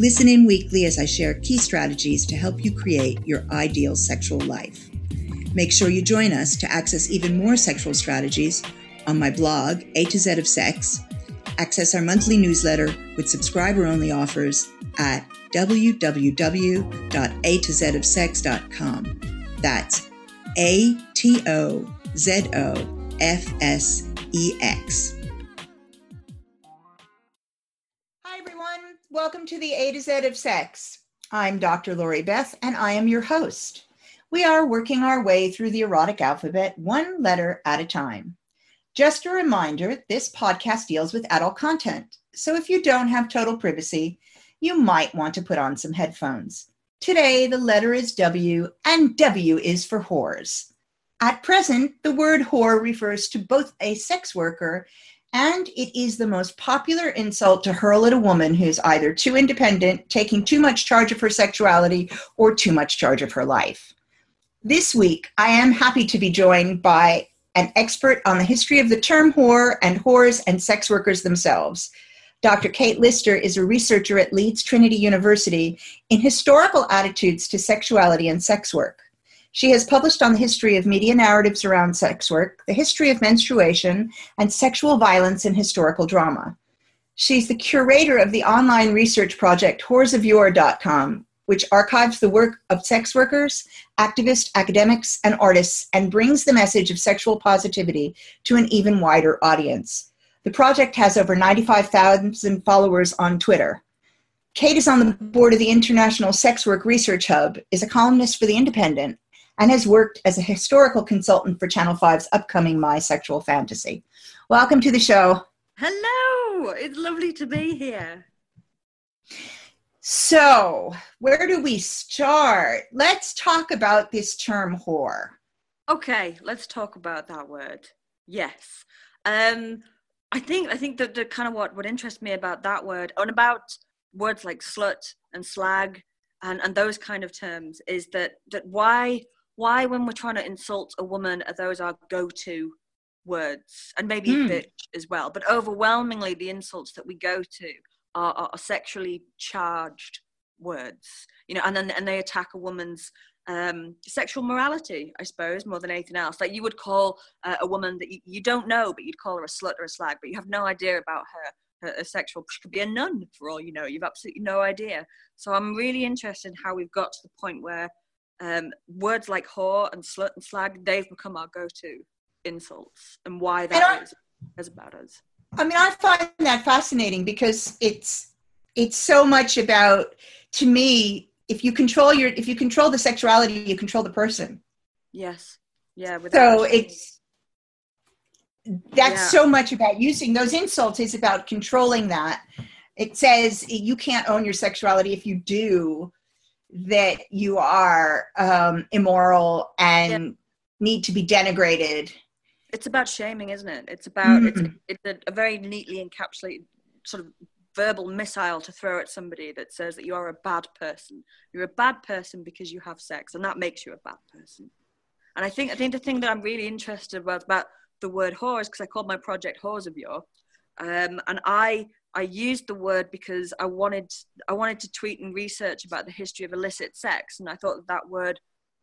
Listen in weekly as I share key strategies to help you create your ideal sexual life. Make sure you join us to access even more sexual strategies on my blog, A to Z of Sex, access our monthly newsletter with subscriber only offers at www.atozofsex.com. That's A T O Z O F S E X. Welcome to the A to Z of Sex. I'm Dr. Lori Beth, and I am your host. We are working our way through the erotic alphabet one letter at a time. Just a reminder this podcast deals with adult content, so if you don't have total privacy, you might want to put on some headphones. Today, the letter is W, and W is for whores. At present, the word whore refers to both a sex worker and it is the most popular insult to hurl at a woman who's either too independent, taking too much charge of her sexuality, or too much charge of her life. This week, I am happy to be joined by an expert on the history of the term whore and whores and sex workers themselves. Dr. Kate Lister is a researcher at Leeds Trinity University in historical attitudes to sexuality and sex work. She has published on the history of media narratives around sex work, the history of menstruation, and sexual violence in historical drama. She's the curator of the online research project whoresofyore.com, which archives the work of sex workers, activists, academics, and artists and brings the message of sexual positivity to an even wider audience. The project has over 95,000 followers on Twitter. Kate is on the board of the International Sex Work Research Hub, is a columnist for The Independent, and has worked as a historical consultant for Channel 5's upcoming My Sexual Fantasy. Welcome to the show. Hello, it's lovely to be here. So, where do we start? Let's talk about this term whore. Okay, let's talk about that word. Yes. Um, I think I think that the kind of what what interests me about that word and about words like slut and slag and, and those kind of terms is that that why why when we're trying to insult a woman are those our go-to words and maybe mm. bitch as well but overwhelmingly the insults that we go to are, are, sexually charged words, you know, and then and they attack a woman's um, sexual morality, I suppose, more than anything else. Like you would call uh, a woman that you, you, don't know, but you'd call her a slut or a slag, but you have no idea about her, her, her, sexual. She could be a nun for all you know. You've absolutely no idea. So I'm really interested in how we've got to the point where um, words like whore and slut and slag they've become our go-to insults, and why that is, is about us. I mean, I find that fascinating because it's it's so much about to me if you control your if you control the sexuality you control the person yes yeah so it's that's yeah. so much about using those insults is about controlling that it says you can't own your sexuality if you do that you are um, immoral and yeah. need to be denigrated it's about shaming, isn't it? It's about mm-hmm. it's, it's a, a, very neatly encapsulated sort of verbal missile to throw at somebody that says that you are a bad person. You're a bad person because you have sex, and that makes you a bad person. And I think I think the thing that I'm really interested about about the word whore is because I called my project Whores of Yore, um, and I I used the word because I wanted I wanted to tweet and research about the history of illicit sex, and I thought that, that word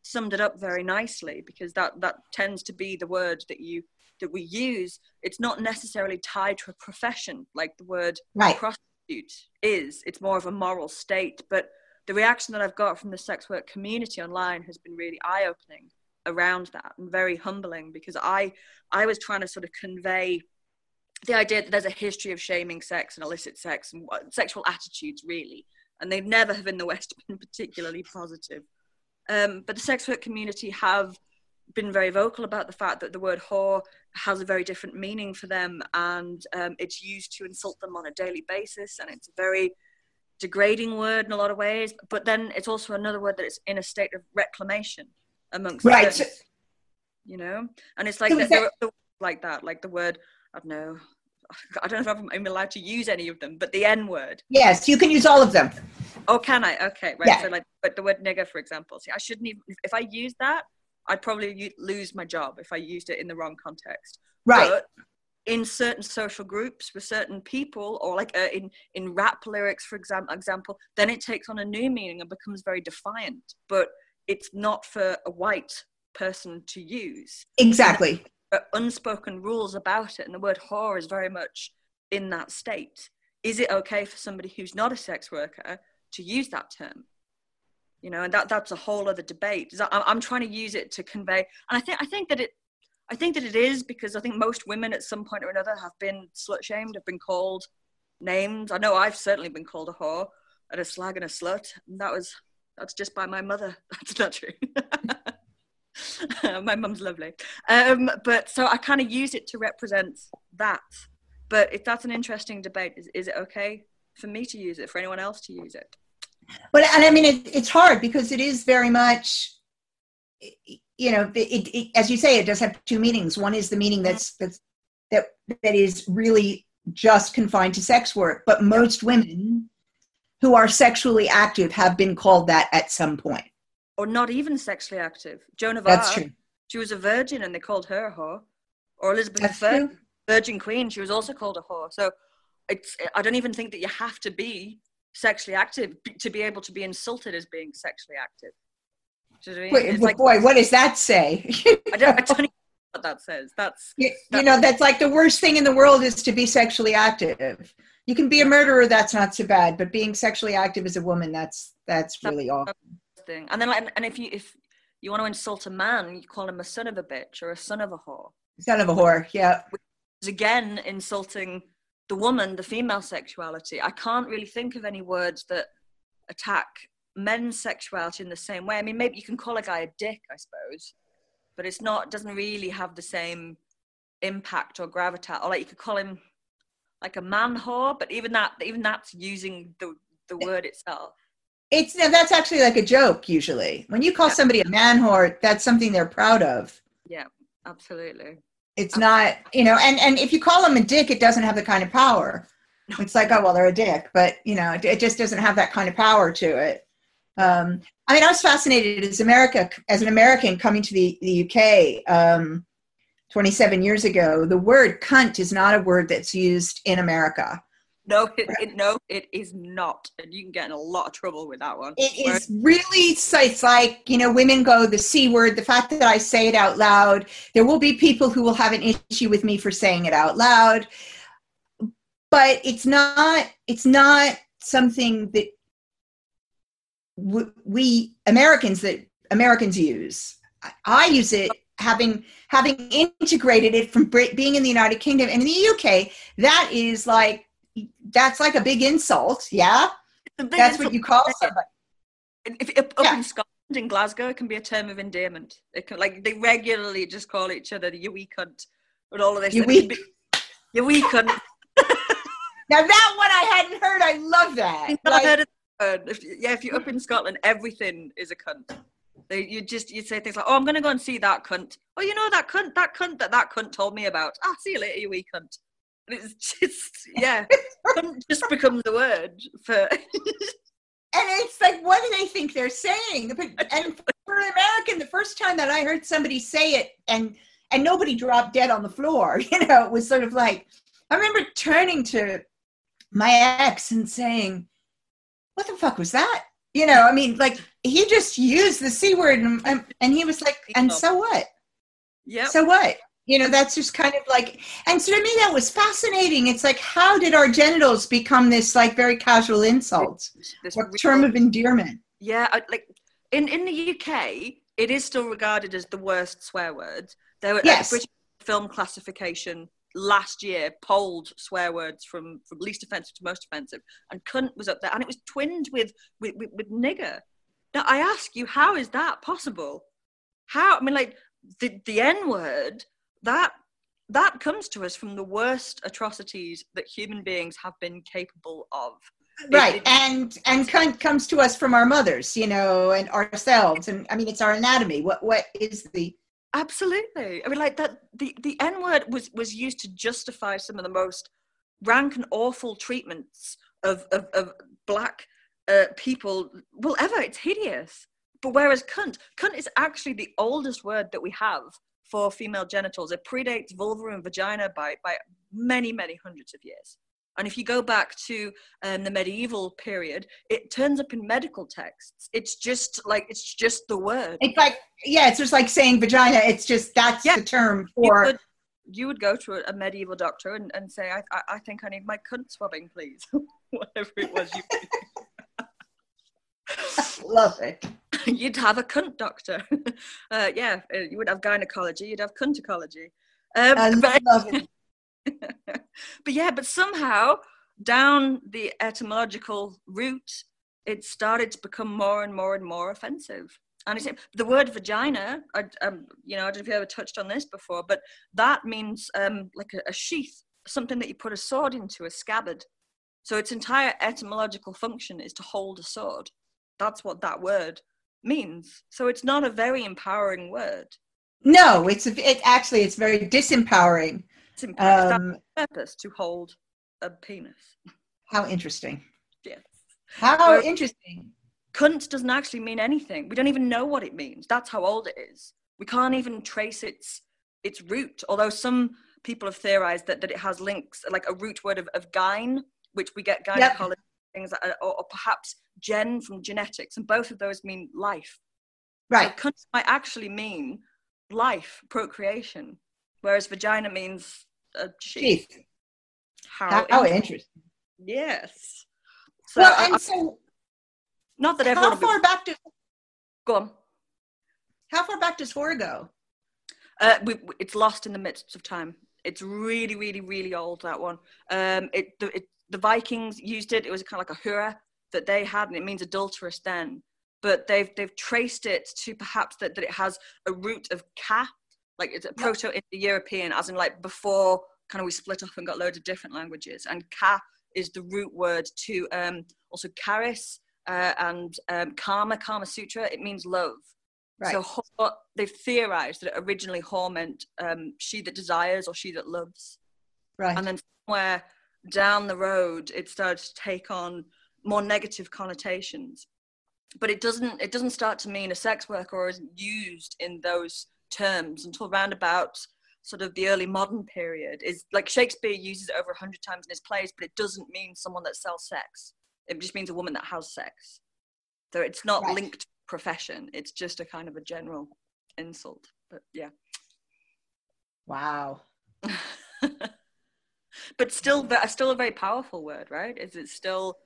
summed it up very nicely because that that tends to be the word that you that we use it's not necessarily tied to a profession like the word right. prostitute is it's more of a moral state but the reaction that i've got from the sex work community online has been really eye-opening around that and very humbling because i i was trying to sort of convey the idea that there's a history of shaming sex and illicit sex and sexual attitudes really and they never have in the west been particularly positive um, but the sex work community have been very vocal about the fact that the word whore has a very different meaning for them and um, it's used to insult them on a daily basis and it's a very degrading word in a lot of ways, but then it's also another word that is in a state of reclamation amongst Right. certain- you know. And it's like So that, that- like that, like the word I don't know. I don't know if I'm allowed to use any of them, but the N word. Yes, you can use all of them. Oh, can I? Okay, right. Yeah. So like, but the word nigger, for example. See, I shouldn't even. If I use that, I'd probably lose my job if I used it in the wrong context. Right. But in certain social groups with certain people, or like uh, in in rap lyrics, for example, example, then it takes on a new meaning and becomes very defiant. But it's not for a white person to use. exactly. Are unspoken rules about it, and the word whore is very much in that state. Is it okay for somebody who's not a sex worker to use that term? You know, and that that's a whole other debate. I'm, I'm trying to use it to convey, and I think I think that it, I think that it is because I think most women at some point or another have been slut shamed, have been called names. I know I've certainly been called a whore, and a slag and a slut. And that was that's just by my mother. That's not true. my mum's lovely. Um, but so I kind of use it to represent that. But if that's an interesting debate, is, is it okay for me to use it, for anyone else to use it? But and I mean, it, it's hard because it is very much, you know, it, it, as you say, it does have two meanings. One is the meaning that's that's that that is really just confined to sex work, but most women who are sexually active have been called that at some point. Or not even sexually active. Joan of That's Arc, true. she was a virgin and they called her a whore. Or Elizabeth That's I. Virgin Queen, she was also called a whore. So it's I don't even think that you have to be sexually active to be able to be insulted as being sexually active. You know what I mean? Wait, like, boy, what does that say? I don't, I don't even know what that says. That's you, you know, that's like the worst thing in the world is to be sexually active. You can be a murderer, that's not so bad, but being sexually active as a woman, that's that's really awful. Thing. And then, like, and if you if you want to insult a man, you call him a son of a bitch or a son of a whore. Son of a whore, yeah. It's again insulting the woman, the female sexuality. I can't really think of any words that attack men's sexuality in the same way. I mean, maybe you can call a guy a dick, I suppose, but it's not doesn't really have the same impact or gravitas. Or like you could call him like a man whore, but even that even that's using the the word itself. It's that's actually like a joke usually. When you call Yeah. somebody a man whore, that's something they're proud of. Yeah, absolutely. It's not, you know, and and if you call them a dick, it doesn't have the kind of power. It's like, oh well, they're a dick, but you know, it, it just doesn't have that kind of power to it. Um, I mean, I was fascinated as America, as an American coming to the the UK um, 27 years ago. The word "cunt" is not a word that's used in America. No, it, it, no, it is not, and you can get in a lot of trouble with that one. It Whereas- really so it's like you know women go the c word the fact that i say it out loud there will be people who will have an issue with me for saying it out loud but it's not it's not something that w- we americans that americans use I- i use it having having integrated it from being in the united kingdom and in the uk that is like that's like a big insult yeah thing that's is, what you call somebody If, if, up Yeah. in Scotland, in Glasgow, it can be a term of endearment. It can, like they regularly just call each other "you wee cunt" and all of this. You wee- be- you wee cunt. Now that one I hadn't heard. I love that. Like, heard of that. If, yeah, if you're up in Scotland, everything is a cunt. They, you just you say things like, "Oh, I'm going to go and see that cunt." Oh, you know that cunt, that cunt that that cunt told me about. Ah, see you later, you wee cunt. And it's just yeah, just becomes the word for. and it's like, what do they think they're saying? But- And for an American, the first time that I heard somebody say it, and and nobody dropped dead on the floor, you know, it was sort of like I remember turning to my ex and saying, "What the fuck was that?" You know, I mean, like he just used the c word, and and, and he was like, "And so what?" yeah So what? You know, that's just kind of like, and so to me, that was fascinating. It's like, how did our genitals become this like very casual insult This real- term of endearment? Yeah, uh, like in in the UK, it is still regarded as the worst swear word. There were uh, Yes. a British film classification last year polled swear words from from least offensive to most offensive, and cunt was up there, and it was twinned with with, with, with nigger. Now I ask you, how is that possible? How I mean, like the the N word that that comes to us from the worst atrocities that human beings have been capable of. right it- and and cunt comes to us from our mothers you know and ourselves and i mean it's our anatomy what what is the Absolutely. I mean, like that. The the N word was was used to justify some of the most rank and awful treatments of of, of black uh, people. Well, ever. It's hideous. But whereas cunt, cunt is actually the oldest word that we have for female genitals. It predates vulva and vagina by by many many hundreds of years. And if you go back to um, the medieval period, it turns up in medical texts. It's just like it's just the word. it's like yeah it's just like saying vagina it's just that's Yeah. the term you for would, you would go to a, a medieval doctor and, and say, I, I, I think I need my cunt swabbing, please. Whatever it was you love it You'd have a cunt doctor. Uh, yeah, uh, you would have gynecology, you'd have cuntecology. Um, but, but yeah, but somehow down the etymological route, it started to become more and more and more offensive. And it's, the word vagina, I, um, you know, I don't know if you ever touched on this before, but that means um, like a, a sheath, something that you put a sword into, a scabbard. So its entire etymological function is to hold a sword. That's what that word means. So it's not a very empowering word. no it's it actually it's very disempowering It's um purpose to hold a penis. how interesting Yes. how interesting cunt doesn't actually mean anything. We don't even know what it means. That's how old it is. We can't even trace its its root. Although some people have theorized that, that it has links, like a root word of, of gyne, which we get gynecology things, like- or, or perhaps gen from genetics, and both of those mean life. right So cunt might actually mean life, procreation, whereas vagina means a sheath. How, how, how interesting. interesting Yes. So, well and I- so not that how will be- far back does Go on. how far back does horror go Uh, we, we- it's lost in the midst of time. It's really, really, really old. That one. Um, it it the Vikings used it. It was kind of like a hura that they had, and it means adulterous then. But they've they've traced it to perhaps that, that it has a root of ka, like it's a Proto-Indo-European, as in like before kind of we split off and got loads of different languages. And ka is the root word to um, also charis uh, and um, karma, Kama Sutra. It means love. right So they've theorized that it originally whore meant um, she that desires or she that loves. right And then somewhere down the road, it started to take on more negative connotations. But it doesn't. It doesn't start to mean a sex worker or isn't used in those terms until round about sort of the early modern period. Is like Shakespeare uses it over a hundred times in his plays, but it doesn't mean someone that sells sex. It just means a woman that has sex. So it's not Right. linked to profession. It's just a kind of a general insult. But yeah. wow but still, still a very powerful word, right? Is it still?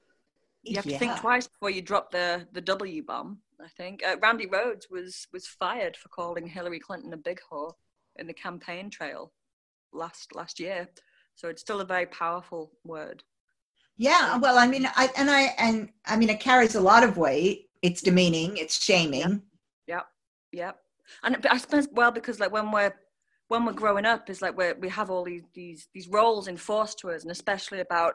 You have to think twice before you drop the the W bomb. I think uh, Randi Rhodes was was fired for calling Hillary Clinton a big whore in the campaign trail last last year. So it's still a very powerful word. Yeah, well, I mean, I and I and I mean, it carries a lot of weight. It's demeaning. It's shaming. Yep. And I suppose well because like when we're when we're growing up is like we we have all these these these roles enforced to us, and especially about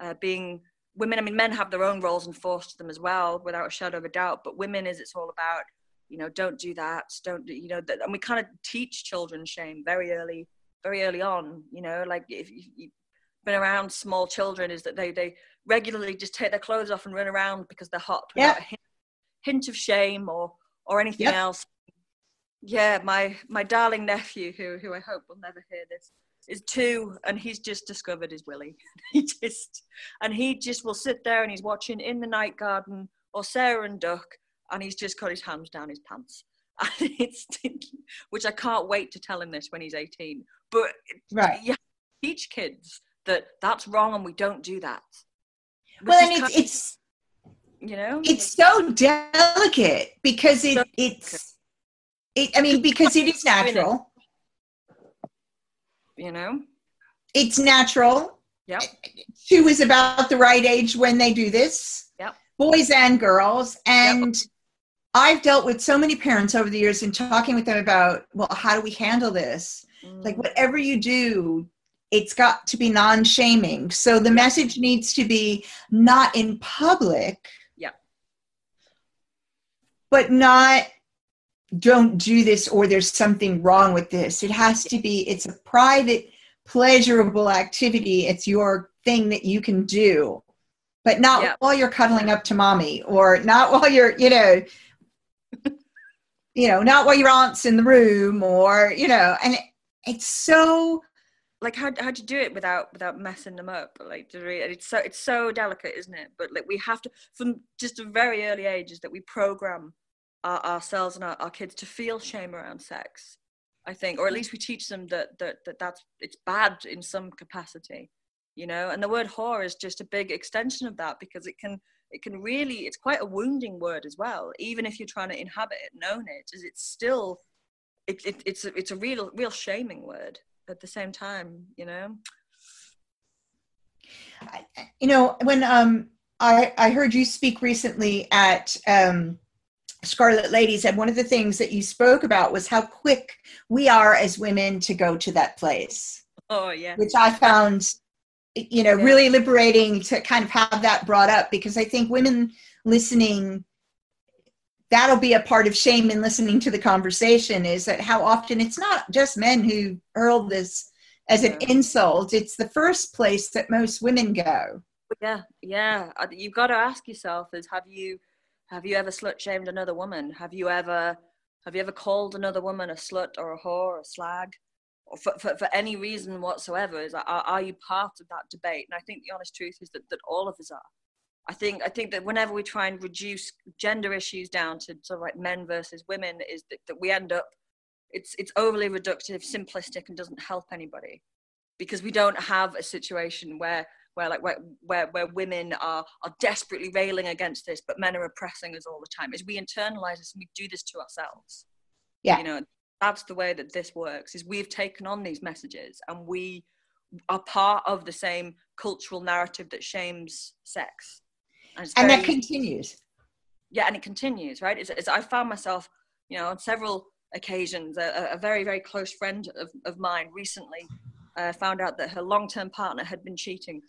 uh, being women. I mean, men have their own roles enforced to them as well, without a shadow of a doubt. But women is it's all about you know don't do that, don't do you know that, and we kind of teach children shame very early, very early on. You know, like if you, you've been around small children, is that they they regularly just take their clothes off and run around because they're hot without a hint, hint of shame or or anything Yep. else yeah my my darling nephew who who i hope will never hear this is two and he's just discovered his willie he just and he just will sit there and he's watching in the night garden or sarah and duck and he's just got his hands down his pants. And it's stinky, which i can't wait to tell him this when he's 18 but Right. you have to teach kids that that's wrong and we don't do that. Which Well, and it's kind- it's you know? it's so delicate because it So it's it, I mean, because it is natural. you know It's natural. Yep. Two is about the right age when they do this. Yep. Boys and girls. And I've dealt with so many parents over the years and talking with them about, well, how do we handle this? Mm. Like, whatever you do, it's got to be non-shaming so the message needs to be not in public Yeah. but not don't do this or there's something wrong with this. It has to be it's a private pleasurable activity. It's your thing that you can do. But not Yeah. while you're cuddling up to mommy or not while you're you know you know not while your aunt's in the room or you know and it, it's so like how how'd you do it without without messing them up? Like it's so it's so delicate isn't it? But like we have to from just a very early ages that we program our, ourselves and our, our kids to feel shame around sex i think or at least we teach them that that, that that's it's bad in some capacity you know? And the word whore is just a big extension of that because it can it can really it's quite a wounding word as well. Even if you're trying to inhabit it and own it is it's still it, it, it's a, it's a real real shaming word at the same time you know? You know when um i i heard you speak recently at um scarlet Lady said one of the things that you spoke about was how quick we are as women to go to that place. Oh yeah. Which i found you know Yeah. really liberating to kind of have that brought up because i think women listening that'll be a part of shame in listening to the conversation is that how often it's not just men who hurl this as an Yeah. insult. It's the first place that most women go. Yeah yeah. Uh, you've got to ask yourself is have you have you ever slut shamed another woman? Have you ever have you ever called another woman a slut or a whore or a slag? Or for, for, for any reason whatsoever is are, are you part of that debate? And i think the honest truth is that, that all of us are. I think i think that whenever we try and reduce gender issues down to sort of like men versus women is that, that we end up it's it's overly reductive simplistic and doesn't help anybody. Because we don't have a situation where where like where, where where women are are desperately railing against this but men are oppressing us all the time is we internalize this and we do this to ourselves. Yeah. you know that's the way that this works is we've taken on these messages and we are part of the same cultural narrative that shames sex. And, and very- that continues. Yeah and it continues right? It's, it's, i found myself you know on several occasions a, a very very close friend of, of mine recently uh, found out that her long-term partner had been cheating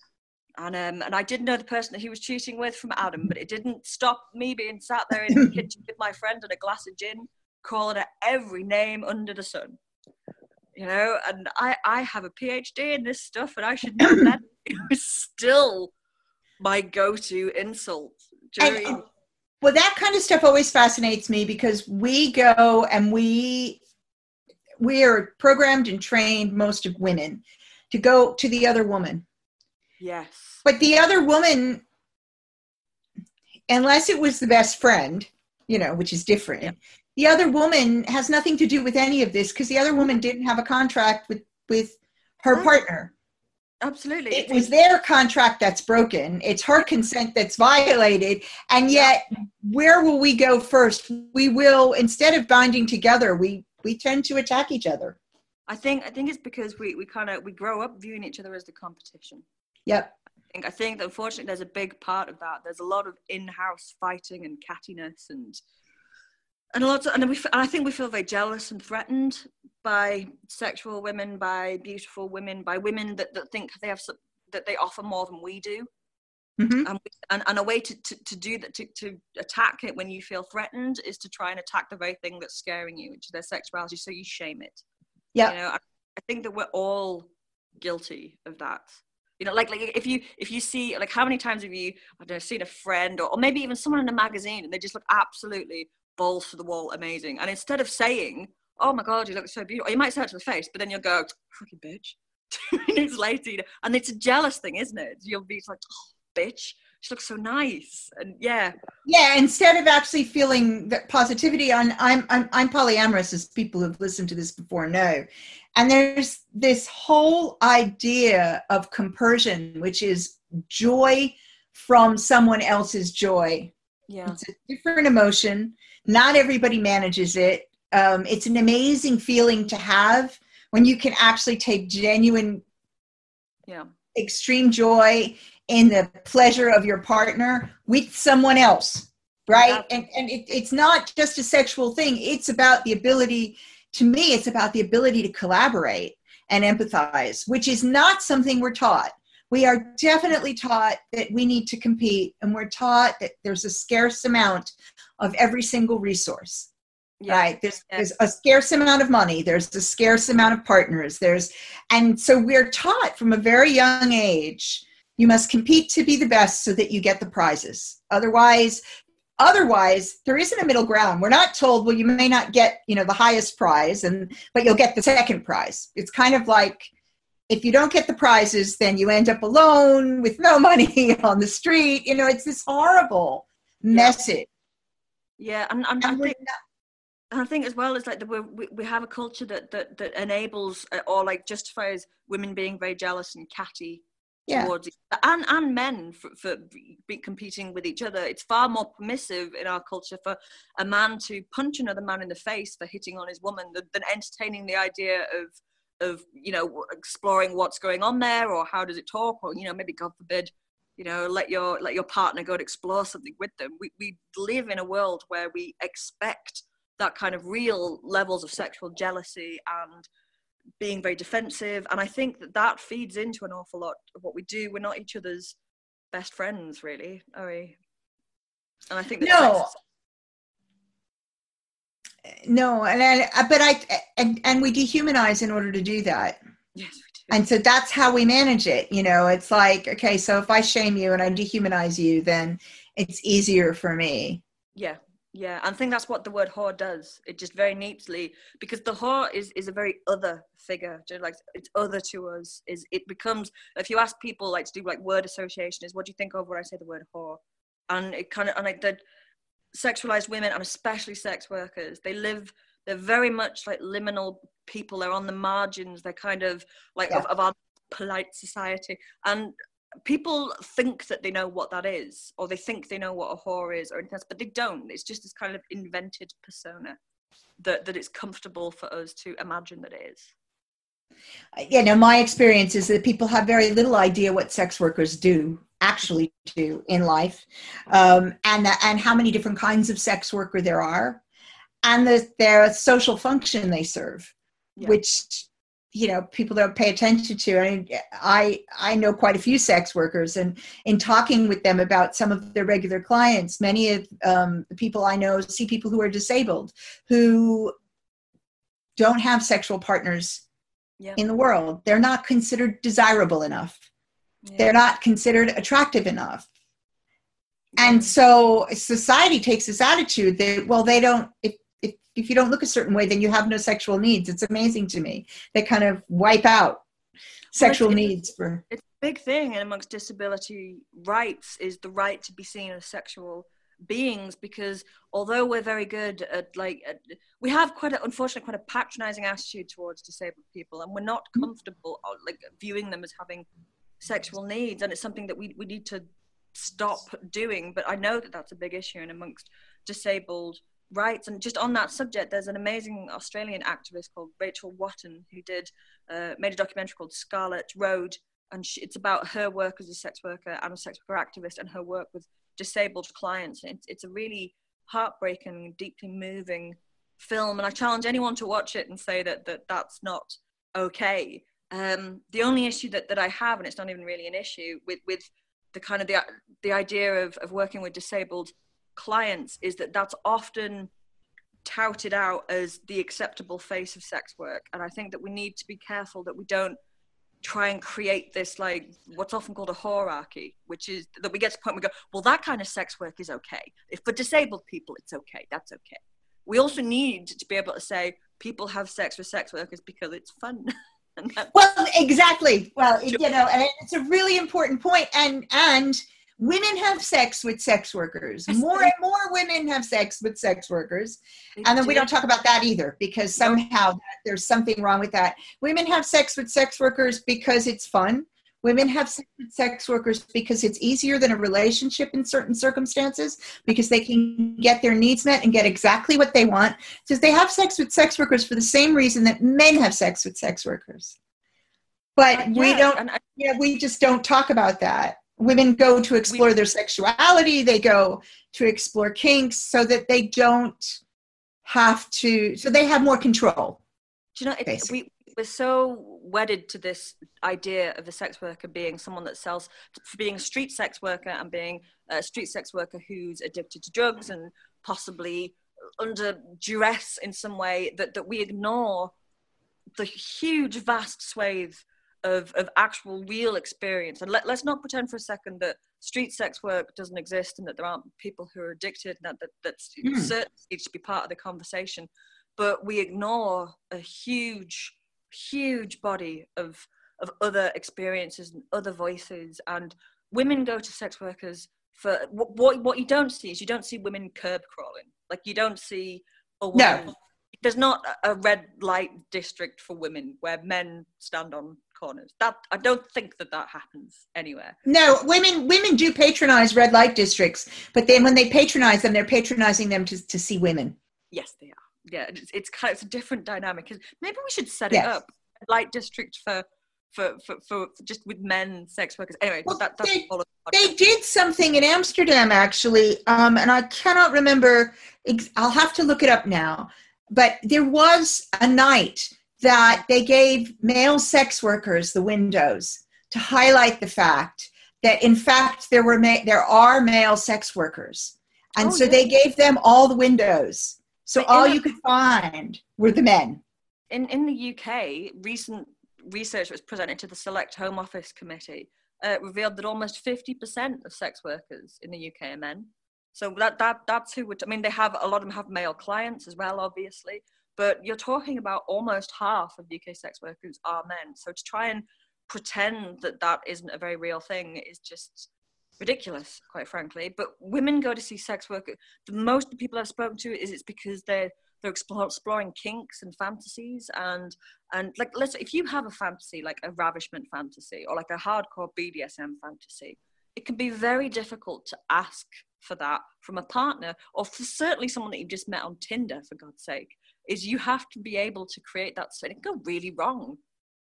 and um, and I didn't know the person that he was cheating with from Adam, but it didn't stop me being sat there in the kitchen with my friend and a glass of gin, calling her every name under the sun. You know, and I I have a PhD in this stuff, and I should know that. It was still my go-to insult And- during. well that kind of stuff always fascinates me because we go and we we are programmed and trained most of women to go to the other woman yes. but the other woman unless it was the best friend you know which is different Yeah. the other woman has nothing to do with any of this because the other woman didn't have a contract with with her No. partner Absolutely. it was their contract that's broken it's her consent that's violated and yet where will we go first we will instead of binding together we we tend to attack each other I think I think it's because we, we kind of we grow up viewing each other as the competition. Yep I think I think that unfortunately there's a big part of that. There's a lot of in-house fighting and cattiness and and a lot of, and we and I think we feel very jealous and threatened by sexual women, by beautiful women, by women that, that think they have that they offer more than we do. Mhm. And, and, and a way to, to, to do that, to, to attack it when you feel threatened is to try and attack the very thing that's scaring you, which is their sexuality. So you shame it. Yeah. You know, I, I think that we're all guilty of that. You know, like, like if you if you see like how many times have you I don't know seen a friend or, or maybe even someone in a magazine and they just look absolutely balls to the wall amazing. And instead of saying oh my god you look so beautiful or you might say it to the face but then you'll go fucking bitch. Two minutes later you know, and it's a jealous thing isn't it? You'll be like oh bitch she looks so nice and yeah. Yeah instead of actually feeling that positivity on i'm i'm, I'm polyamorous as people who've listened to this before know. And there's this whole idea of compersion which is joy from someone else's joy. Yeah. It's a different emotion. Not everybody manages it. Um, it's an amazing feeling to have when you can actually take genuine yeah extreme joy in the pleasure of your partner with someone else right Yeah. and and it, it's not just a sexual thing it's about the ability to me it's about the ability to collaborate and empathize, which is not something we're taught. We are definitely taught that we need to compete, and we're taught that there's a scarce amount of every single resource. Yeah. Right. There's, yeah. there's a scarce amount of money. There's a scarce amount of partners. There's, and so we're taught from a very young age you must compete to be the best so that you get the prizes. Otherwise, otherwise there isn't a middle ground we're not told well you may not get you know the highest prize and but you'll get the second prize it's kind of like if you don't get the prizes then you end up alone with no money on the street you know it's this horrible yeah. message yeah and, and I, think, not, I think as well is like that we we have a culture that that that enables uh, or like justifies women being very jealous and catty yeah. towards and and men for, for competing with each other. It's far more permissive in our culture for a man to punch another man in the face for hitting on his woman than, than entertaining the idea of of you know exploring what's going on there or how does it talk or you know maybe God forbid you know let your let your partner go and explore something with them. We we live in a world where we expect that kind of real levels of sexual jealousy and being very defensive. And i think that that feeds into an awful lot of what we do. We're not each other's best friends really are we? And i think that no. no and I, but i and and we dehumanize in order to do that. Yes we do. and so that's how we manage it you know? It's like okay so if i shame you and i dehumanize you then it's easier for me. Yeah yeah, I think that's what the word whore does. It just very neatly because the whore is is a very other figure. Like it's other to us. Is it becomes if you ask people like to do like word association is what do you think of when I say the word whore, and it kind of and like the sexualized women and especially sex workers they live they're very much like liminal people. They're on the margins. They're kind of like yeah. of, of our polite society and people think that they know what that is or they think they know what a whore is or anything else but they don't it's just this kind of invented persona that that it's comfortable for us to imagine that it is you know my experience is that people have very little idea what sex workers do actually do in life um, and and how many different kinds of sex worker there are and the, their social function they serve yeah. which you know people don't pay attention to. I, I i know quite a few sex workers and in talking with them about some of their regular clients many of um, the people i know see people who are disabled who don't have sexual partners in the world. They're not considered desirable enough. Yeah. they're not considered attractive enough. And so society takes this attitude that well they don't if if you don't look a certain way, then you have no sexual needs. It's amazing to me. They kind of wipe out sexual it's, needs for. It's a big thing and amongst disability rights is the right to be seen as sexual beings because although we're very good at like at, we have quite a, unfortunately quite a patronizing attitude towards disabled people and we're not mm-hmm. comfortable uh, like viewing them as having sexual needs and it's something that we, we need to stop doing but i know that that's a big issue and amongst disabled rights. And just on that subject, there's an amazing Australian activist called Rachel Wotton who did uh, made a documentary called Scarlet Road, and she, it's about her work as a sex worker and a sex worker activist, and her work with disabled clients. And it's, it's a really heartbreaking, deeply moving film, and I challenge anyone to watch it and say that that that's not okay. Um, the only issue that, that I have, and it's not even really an issue, with with the kind of the the idea of, of working with disabled clients is that that's often touted out as the acceptable face of sex work. And i think that we need to be careful that we don't try and create this like what's often called a hierarchy which is that we get to the point we go well that kind of sex work is okay. If for disabled people it's okay. That's okay. We also need to be able to say people have sex with sex workers because it's fun. Well exactly. Well you know and it's a really important point. And and women have sex with sex workers. More and more women have sex with sex workers. and then we don't talk about that either because somehow there's something wrong with that. Women have sex with sex workers because it's fun. Women have sex with sex workers because it's easier than a relationship in certain circumstances because they can get their needs met and get exactly what they want. So they have sex with sex workers for the same reason that men have sex with sex workers. But uh, we don't, yeah, we just don't talk about that women go to explore their sexuality they go to explore kinks so that they don't have to so they have more control do you know it, we we're so wedded to this idea of the sex worker being someone that sells, being a street sex worker and being a street sex worker who's addicted to drugs and possibly under duress in some way that, that we ignore the huge vast swathe of, of actual real experience and let, let's not pretend for a second that street sex work doesn't exist and that there aren't people who are addicted and that, that that's mm. certainly needs to be part of the conversation but we ignore a huge huge body of of other experiences and other voices and women go to sex workers for what what you don't see is you don't see women curb crawling like you don't see a woman no. There's not a red light district for women where men stand on corners that i don't think that that happens anywhere no women women do patronize red light districts but then when they patronize them they're patronizing them to, to see women yes they are yeah it's, it's kind of it's a different dynamic maybe we should set yes. it up light district for for, for, for just with men sex workers. Anyway, well, that, that's they, they did something in Amsterdam actually, um, and I cannot remember. I'll have to look it up now. But there was a night that they gave male sex workers the windows to highlight the fact that in fact there were ma- there are male sex workers, and oh, so yeah. they gave them all the windows. So all you could find were the men. In in the UK, recent research that was presented to the Select Home Office Committee uh, revealed that almost 50% of sex workers in the UK are men. So that, that that's who would, I mean, they have, a lot of them have male clients as well, obviously, but you're talking about almost half of UK sex workers are men. So to try and pretend that that isn't a very real thing is just ridiculous, quite frankly. But women go to see sex work. The most people I've spoken to is it's because they're they're exploring kinks and fantasies and and like let's if you have a fantasy like a ravishment fantasy or like a hardcore BDSM fantasy, it can be very difficult to ask for that from a partner or for certainly someone that you've just met on Tinder for God's sake. Is you have to be able to create that so it can go really wrong,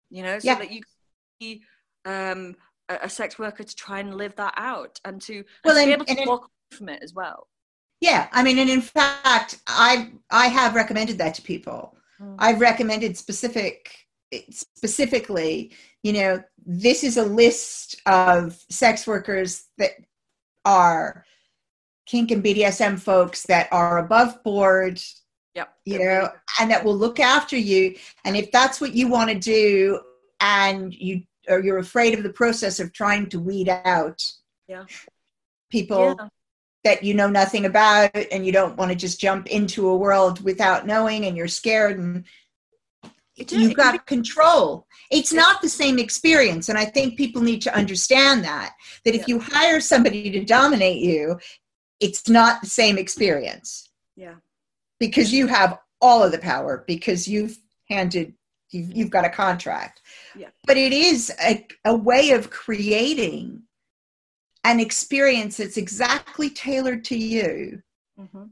you know, so yeah. that you be um, a, a, sex worker to try and live that out and to, well, and, and be able to walk away from it as well. Yeah, I mean, and in fact, I I have recommended that to people. Mm. I've recommended specific specifically, you know, this is a list of sex workers that are kink and BDSM folks that are above board. Yep. You know, and that will look after you. And if that's what you want to do, and you or you're afraid of the process of trying to weed out yeah. people yeah that you know nothing about and you don't want to just jump into a world without knowing and you're scared and you've got control it's not the same experience and i think people need to understand that that if you hire somebody to dominate you it's not the same experience. Yeah. Because you have all of the power because you've handed you've, you've got a contract. Yeah. but it is a, a way of creating an experience that's exactly tailored to you mm-hmm.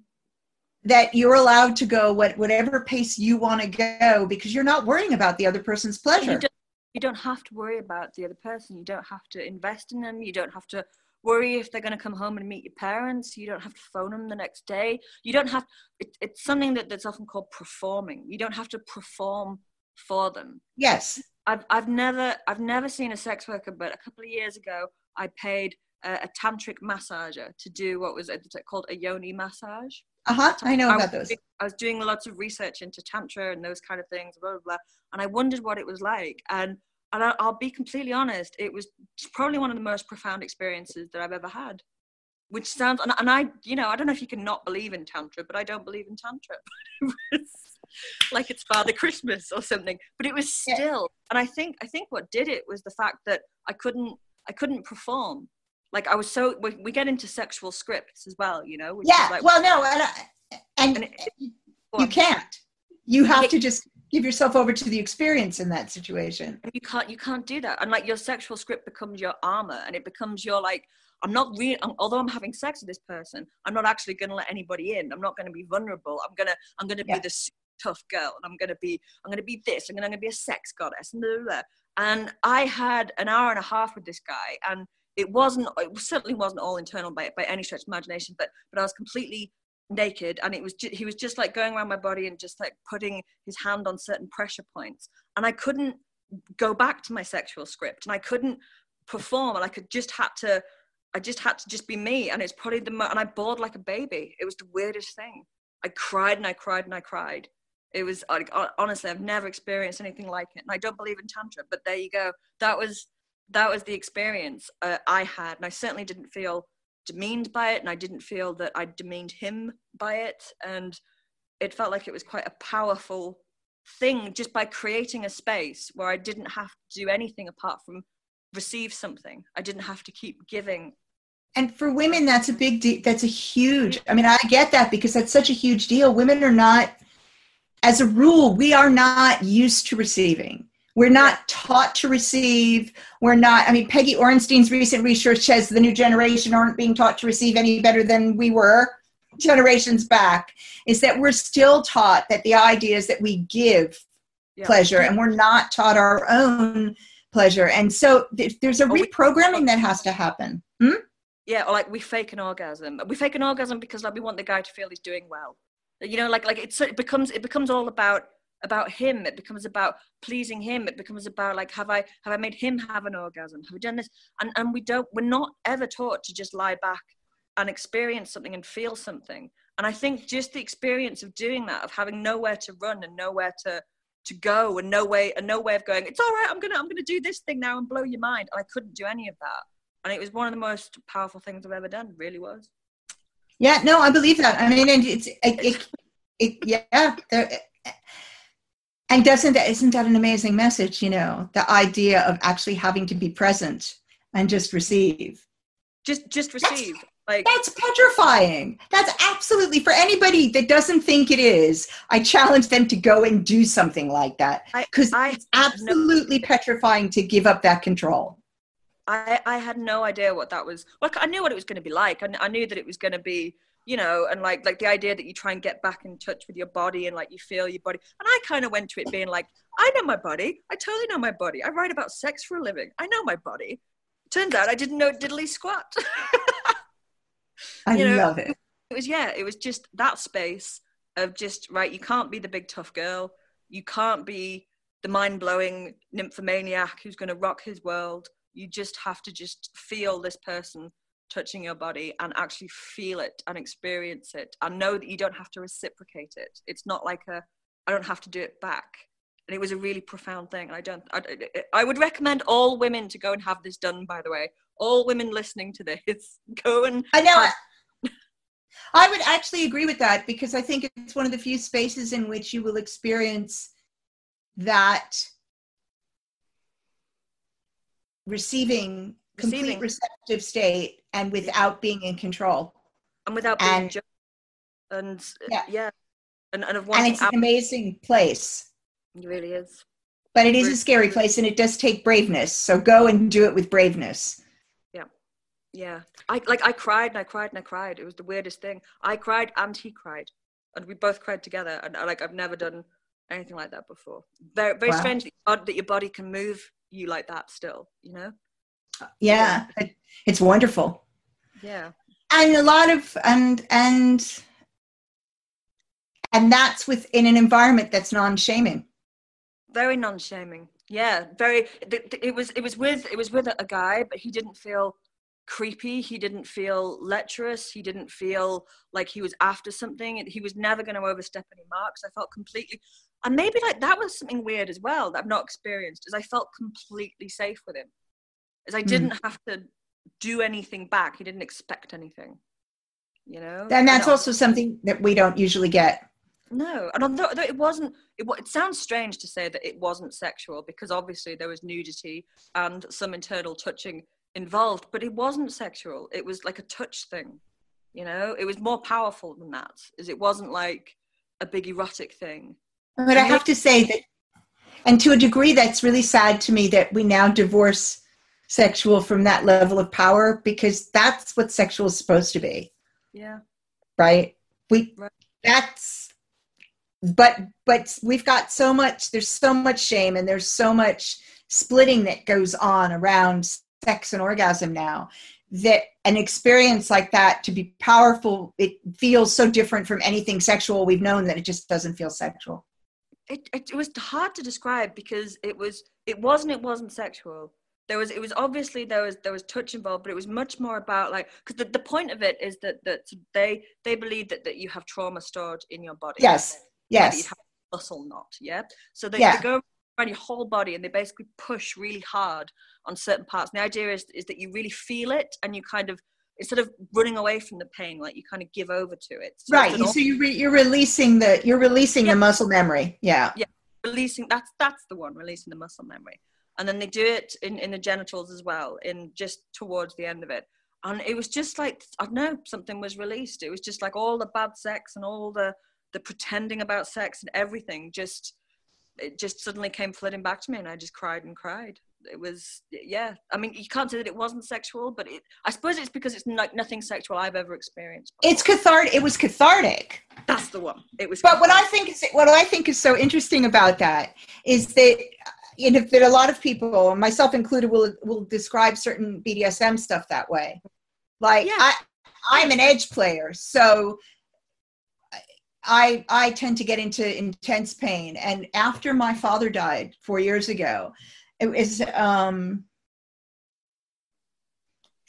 that you're allowed to go what, whatever pace you want to go because you're not worrying about the other person's pleasure you don't, you don't have to worry about the other person. You don't have to invest in them. You don't have to worry if they're going to come home and meet your parents you don't have to phone them the next day you don't have it, it's something that, that's often called performing you don't have to perform for them yes I've, I've never i've never seen a sex worker but a couple of years ago i paid a, a tantric massager to do what was called a yoni massage. Uh huh. I know I about those. I was doing lots of research into tantra and those kind of things, blah blah blah, and I wondered what it was like. And and I'll be completely honest, it was probably one of the most profound experiences that I've ever had. Which sounds, and, and I, you know, I don't know if you can not believe in tantra, but I don't believe in tantra. But it was like it's Father Christmas or something. But it was still, and I think, I think what did it was the fact that I couldn't, I couldn't perform like I was so we, we get into sexual scripts as well, you know. yeah. Like, well, no, and and, and it, you can't. You have to just give yourself over to the experience in that situation. You can't. You can't do that. And like your sexual script becomes your armor, and it becomes your like. I'm not real. Although I'm having sex with this person, I'm not actually going to let anybody in. I'm not going to be vulnerable. I'm gonna. I'm gonna yeah. be the tough girl, and I'm gonna be. I'm gonna be this. I'm I'm gonna be a sex goddess. And, blah, blah, blah. and I had an hour and a half with this guy, and it wasn't it certainly wasn't all internal by, by any stretch of imagination but but i was completely naked and it was ju- he was just like going around my body and just like putting his hand on certain pressure points and i couldn't go back to my sexual script and i couldn't perform and i could just had to i just had to just be me and it's probably the mo- and i bawled like a baby. It was the weirdest thing. I cried and i cried and i cried. It was like honestly i've never experienced anything like it and i don't believe in tantra but there you go. That was that was the experience uh, i had and i certainly didn't feel demeaned by it and I didn't feel that I demeaned him by it. And it felt like it was quite a powerful thing just by creating a space where I didn't have to do anything apart from receive something. I didn't have to keep giving. And for women, that's a big deal. That's a huge, I mean, I get that because that's such a huge deal. Women are not, as a rule, we are not used to receiving. We're not taught to receive. We're not, I mean, Peggy Orenstein's recent research says the new generation aren't being taught to receive any better than we were generations back. Is that we're still taught that the idea is that we give yeah. pleasure and we're not taught our own pleasure. And so there's a reprogramming that has to happen. Hmm? Yeah, or like we fake an orgasm. We fake an orgasm because like we want the guy to feel he's doing well. You know, like like it's, it becomes it becomes all about about him it becomes about pleasing him it becomes about like have i have i made him have an orgasm? Have we done this? And and we don't we're not ever taught to just lie back and experience something and feel something. And i think just the experience of doing that of having nowhere to run and nowhere to to go and no way and no way of going it's all right i'm gonna i'm gonna do this thing now and blow your mind and i couldn't do any of that. And it was one of the most powerful things i've ever done really was. Yeah no i believe that. I mean and it's it, it, it yeah there, and doesn't that isn't that an amazing message you know the idea of actually having to be present and just receive just just receive that's, like that's petrifying that's absolutely for anybody that doesn't think it is i challenge them to go and do something like that because it's absolutely no, petrifying to give up that control I, I had no idea what that was. Like I knew what it was going to be like. I, I knew that it was going to be you know, and like like the idea that you try and get back in touch with your body and like you feel your body. And I kind of went to it being like, I know my body. I totally know my body. I write about sex for a living. I know my body. Turns out I didn't know diddly squat. I you know, love it. It was yeah, it was just that space of just right, you can't be the big tough girl. You can't be the mind-blowing nymphomaniac who's going to rock his world. You just have to just feel this person touching your body and actually feel it and experience it and know that you don't have to reciprocate it. It's not like a i don't have to do it back. And it was a really profound thing. I don't I, I would recommend all women to go and have this done by the way. All women listening to this go and i know. have- i would actually agree with that because i think it's one of the few spaces in which you will experience that receiving complete receptive state and without being in control. And without being and, ju- and yeah, yeah. And, and, of and it's an amazing place. It really is. But it is a scary place and it does take braveness. So go and do it with braveness. Yeah. Yeah. I like i cried and i cried and i cried. It was the weirdest thing. I cried and he cried. And we both cried together and like i've never done anything like that before. Very very wow. strange that your body can move you like that still you know? Yeah, it's wonderful. Yeah. And a lot of and and and that's within an environment that's non-shaming. Very non-shaming. Yeah, very. It was it was with it was with a guy, but he didn't feel creepy. He didn't feel lecherous. He didn't feel like he was after something. He was never going to overstep any marks. I felt completely, and maybe like that was something weird as well that I've not experienced. Is I felt completely safe with him is I hmm. didn't mm. have to do anything back. He didn't expect anything. You know, and that's also something that we don't usually get. No, and although, although it wasn't, it, it sounds strange to say that it wasn't sexual because obviously there was nudity and some internal touching involved, but it wasn't sexual. It was like a touch thing. You know, it was more powerful than that. Is it wasn't like a big erotic thing. But I have to say that, and to a degree, that's really sad to me that we now divorce sexual from that level of power because that's what sexual is supposed to be. Yeah. Right? We right. that's but but we've got so much there's so much shame and there's so much splitting that goes on around sex and orgasm now that an experience like that to be powerful it feels so different from anything sexual we've known that it just doesn't feel sexual it, it, it was hard to describe because it was it wasn't it wasn't sexual there was it was obviously there was there was touch involved but it was much more about like because the, the point of it is that that they they believe that, that you have trauma stored in your body yes yes muscle knot yeah so they, yeah. they go around your whole body and they basically push really hard on certain parts. And the idea is, is that you really feel it and you kind of, instead of running away from the pain, like you kind of give over to it. So right. So you re- you're releasing the, you're releasing yeah. the muscle memory. Yeah. Yeah. Releasing, that's, that's the one, releasing the muscle memory. And then they do it in, in the genitals as well, in just towards the end of it. And it was just like, I don't know, something was released. It was just like all the bad sex and all the, the pretending about sex and everything just, it just suddenly came flooding back to me and I just cried and cried it was yeah i mean you can't say that it wasn't sexual but it i suppose it's because it's like nothing sexual i've ever experienced before. it's cathartic it was cathartic that's the one it was but cathartic. what i think is what i think is so interesting about that is that you know that a lot of people myself included will will describe certain bdsm stuff that way like yeah. i i'm an edge player so I I tend to get into intense pain. And after my father died four years ago, it was um,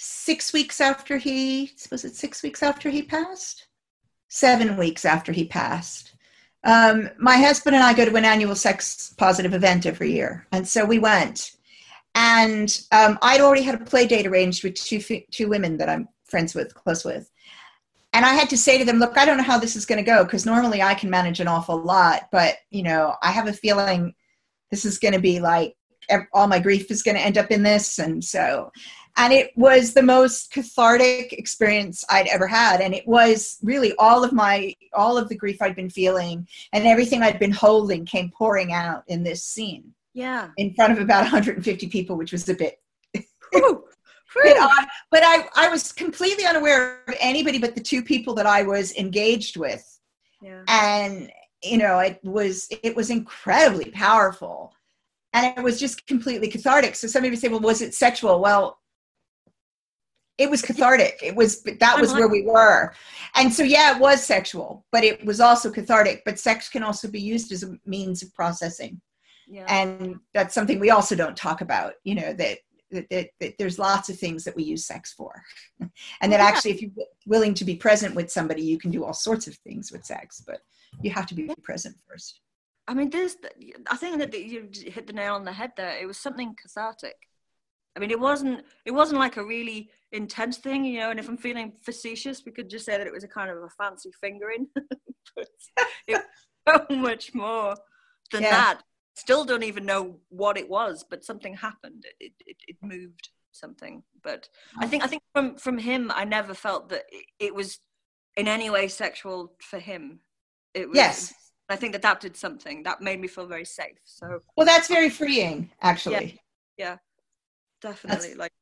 six weeks after he was it six weeks after he passed seven weeks after he passed um, my husband and i go to an annual sex positive event every year and so we went. And um, i'd already had a play date arranged with two, two women that i'm friends with close with. And i had to say to them look i don't know how this is going to go because normally i can manage an awful lot but you know i have a feeling this is going to be like all my grief is going to end up in this and so and it was the most cathartic experience i'd ever had and it was really all of my all of the grief i'd been feeling and everything i'd been holding came pouring out in this scene yeah in front of about 150 people which was a bit bit odd, but I, I was completely unaware of anybody but the two people that I was engaged with. Yeah. And you know, it was it was incredibly powerful and it was just completely cathartic. So somebody people say, well, was it sexual? Well, it was cathartic. It was that was where we were. And so yeah, it was sexual, but it was also cathartic. But sex can also be used as a means of processing. Yeah. And that's something we also don't talk about, you know, that that, that, that, there's lots of things that we use sex for and that actually if you're willing to be present with somebody you can do all sorts of things with sex but you have to be present first I mean, there's. I think that you hit the nail on the head there. It was something cathartic. I mean, it wasn't. It wasn't like a really intense thing, you know. And if I'm feeling facetious, we could just say that it was a kind of a fancy fingering. but it so much more than yeah. that. Still don't even know what it was, but something happened. It, it, it moved something. But I think I think from from him, I never felt that it, it was in any way sexual for him. It was, yes I think that that did something that made me feel very safe. So well, that's very freeing, actually. Yeah, yeah definitely. That's... Like,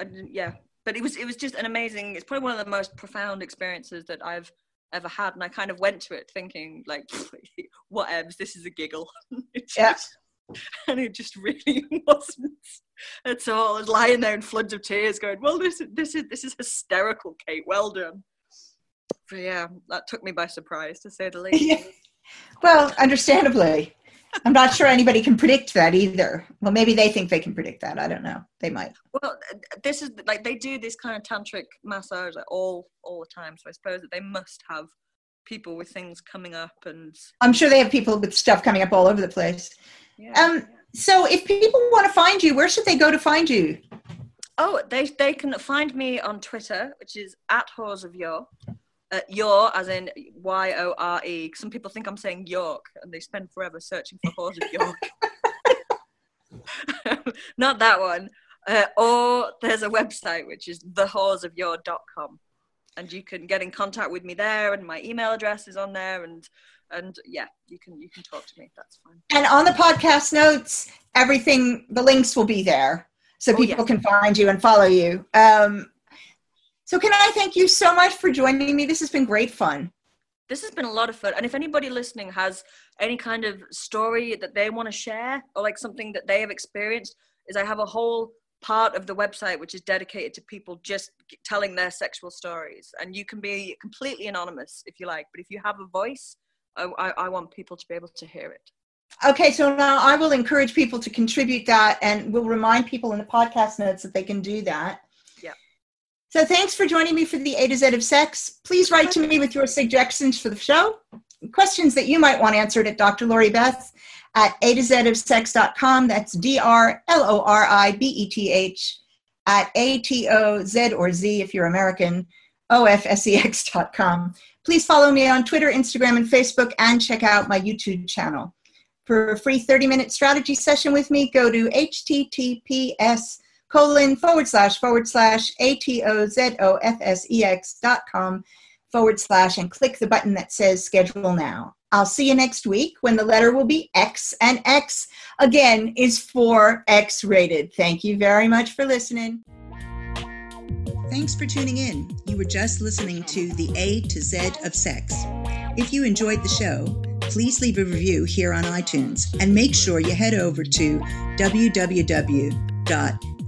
I yeah, but it was it was just an amazing. It's probably one of the most profound experiences that I've ever had, and I kind of went to it thinking like, whatever, this is a giggle. just, yeah. And it just really wasn't at all. I was lying there in floods of tears, going, "Well, this this is this is hysterical, Kate. Well done." But yeah, that took me by surprise, to say the least. Well, understandably. I'm not sure anybody can predict that either. Well, maybe they think they can predict that. I don't know. They might. Well, this is like they do this kind of tantric massage like, all all the time. So I suppose that they must have people with things coming up, and I'm sure they have people with stuff coming up all over the place. Yeah, um. So if people want to find you, where should they go to find you? Oh, they they can find me on Twitter, which is at Whores of Yore. Uh, Yore, as in Y O R E. Some people think I'm saying York, and they spend forever searching for Whores of York. Not that one. Uh, or there's a website which is thewhoresofyore.com, and you can get in contact with me there, and my email address is on there, and and yeah, you can you can talk to me. That's fine. And on the podcast notes, everything the links will be there, so oh, people yeah. can find you and follow you. Um, so, can I thank you so much for joining me? This has been great fun. This has been a lot of fun. And if anybody listening has any kind of story that they want to share or like something that they have experienced, is I have a whole part of the website which is dedicated to people just telling their sexual stories. And you can be completely anonymous if you like, but if you have a voice, I, I, I want people to be able to hear it. Okay, so now I will encourage people to contribute that and we'll remind people in the podcast notes that they can do that. So thanks for joining me for the A to Z of Sex. Please write to me with your suggestions for the show, questions that you might want answered at Dr. Lori Beth at A to Z of Sex.com. That's D R L O R I B E T H at A T O Z or Z if you're American, O F S E X.com. Please follow me on Twitter, Instagram, and Facebook, and check out my YouTube channel. For a free 30 minute strategy session with me, go to https colon forward slash forward slash A-T-O-Z-O-F-S-E-X dot com forward slash and click the button that says schedule now. I'll see you next week when the letter will be X and X again is for X rated. Thank you very much for listening. Thanks for tuning in. You were just listening to the A to Z of Sex. If you enjoyed the show, please leave a review here on iTunes and make sure you head over to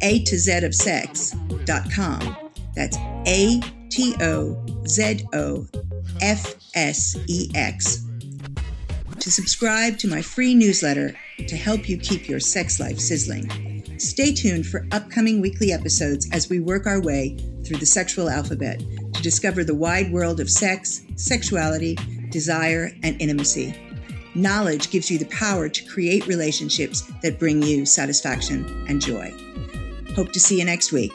www.a to z of sex.com. That's A T O Z O F S E X. To subscribe to my free newsletter to help you keep your sex life sizzling. Stay tuned for upcoming weekly episodes as we work our way through the sexual alphabet to discover the wide world of sex, sexuality, desire, and intimacy. Knowledge gives you the power to create relationships that bring you satisfaction and joy. Hope to see you next week.